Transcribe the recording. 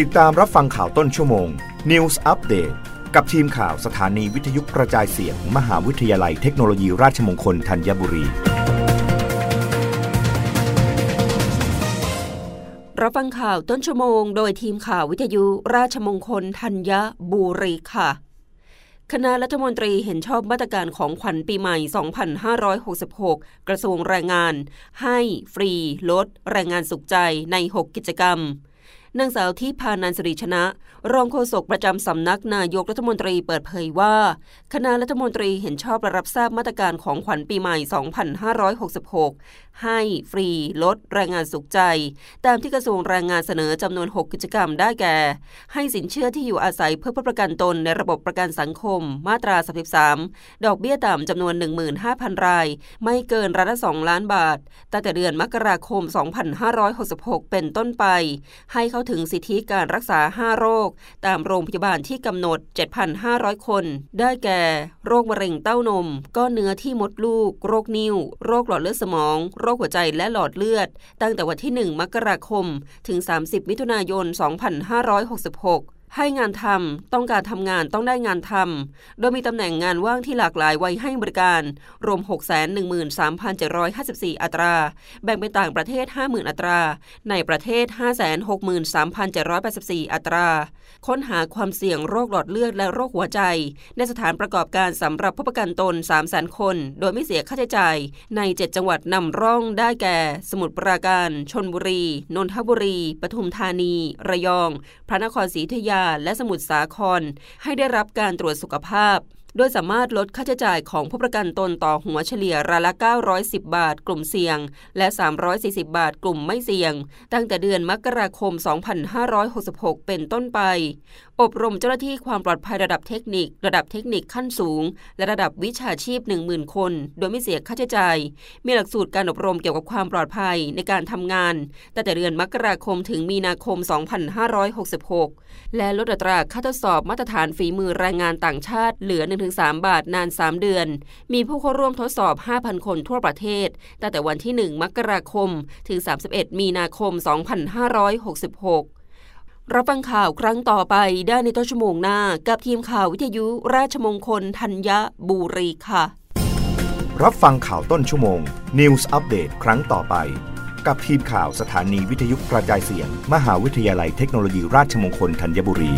ติดตามรับฟังข่าวต้นชั่วโมง News Update กับทีมข่าวสถานีวิทยุกระจายเสียงมมหาวิทยาลัยเทคโนโลยีราชมงคลธัญบุรี รับฟังข่าวต้นชั่วโมง โดยทีมข่าววิทยุราชมงคลธัญบุรีค่ะ คณะรัฐมนตรีเห็นชอบมาตรการของขวัญปีใหม่ 2566 กระทรวงแรงงาน ให้ฟรีลดแรงงานสุขใจใน 6 กิจกรรม นางสาวที่พานันสริชนะ รองโฆษกประจำสำนักนายกรัฐมนตรีเปิดเผยว่า คณะรัฐมนตรีเห็นชอบรับทราบมาตรการของขวัญปีใหม่ 2566 ให้ฟรีลดแรงงานสุขใจ ตามที่กระทรวงแรงงานเสนอจำนวน 6 กิจกรรมได้แก่ ให้สินเชื่อที่อยู่อาศัยเพื่อประกันตนในระบบประกันสังคม มาตรา 33 ดอกเบี้ยต่ำจำนวน 15,000 ราย ไม่เกินรัละ2ล้านบาทตั้งแต่เดือนมกราคม 2566 เป็นต้นไป ให้เขาถึงสิทธิการรักษา 5 โรค ตามโรงพยาบาลที่กำหนด 7,500 คน ได้แก่ โรคมะเร็งเต้านม ก้อนเนื้อที่มดลูก โรคนิ่ว โรคหลอดเลือดสมอง โรคหัวใจและหลอดเลือด ตั้งแต่วันที่ 1 มกราคม ถึง 30 มิถุนายน 2566 ให้งานทำ ต้องการทำงานต้องได้งานทำ โดยมีตำแหน่งงานว่างที่หลากหลายไว้ให้บริการ รวม 613,754 อัตรา แบ่งเป็นต่างประเทศ 50,000 อัตรา ในประเทศ 563,784 อัตรา ค้นหาความเสี่ยงโรคหลอดเลือดและโรคหัวใจ ในสถานประกอบการสำหรับผู้ประกันตน 300,000 คน โดยไม่เสียค่าใช้จ่าย ใน 7 จังหวัดนำร่องได้แก่ สมุทรปราการ ชนบุรี นนทบุรี ปทุมธานี ระยอง พระนครศรีอยุธยาและสมุทรสาคร ให้ได้รับการตรวจสุขภาพ โดยสามารถลดค่าใช้จ่ายของผู้ประกันตนต่อหัวเฉลี่ยรายละ 910 บาท กลุ่มเสี่ยง และ 340 บาท กลุ่มไม่เสี่ยง ตั้งแต่เดือนมกราคม 2566 เป็นต้นไป อบรมเจ้าหน้าที่ความปลอดภัยระดับเทคนิค ระดับเทคนิคขั้นสูง และระดับวิชาชีพ 10,000 คน โดยไม่เสียค่าใช้จ่าย มีหลักสูตรการอบรมเกี่ยวกับความปลอดภัยในการทำงาน ตั้งแต่เดือนมกราคมถึงมีนาคม 2566 และลดอัตราค่าทดสอบมาตรฐานฝีมือแรงงานต่างชาติเหลือ1 1-3บาทนาน 3 เดือน มีผู้เข้าร่วมทดสอบ 5,000 คนทั่วประเทศ ตั้งแต่วันที่ 1 มกราคม ถึง 31 มีนาคม 2566 รับฟังข่าวครั้งต่อไปได้ในต้นชั่วโมงหน้า กับทีมข่าววิทยุราชมงคลธัญบุรีค่ะ รับฟังข่าวต้นชั่วโมง News อัปเดตครั้งต่อไป กับทีมข่าวสถานีวิทยุกระจายเสียง มหาวิทยาลัยเทคโนโลยีราชมงคลธัญบุรี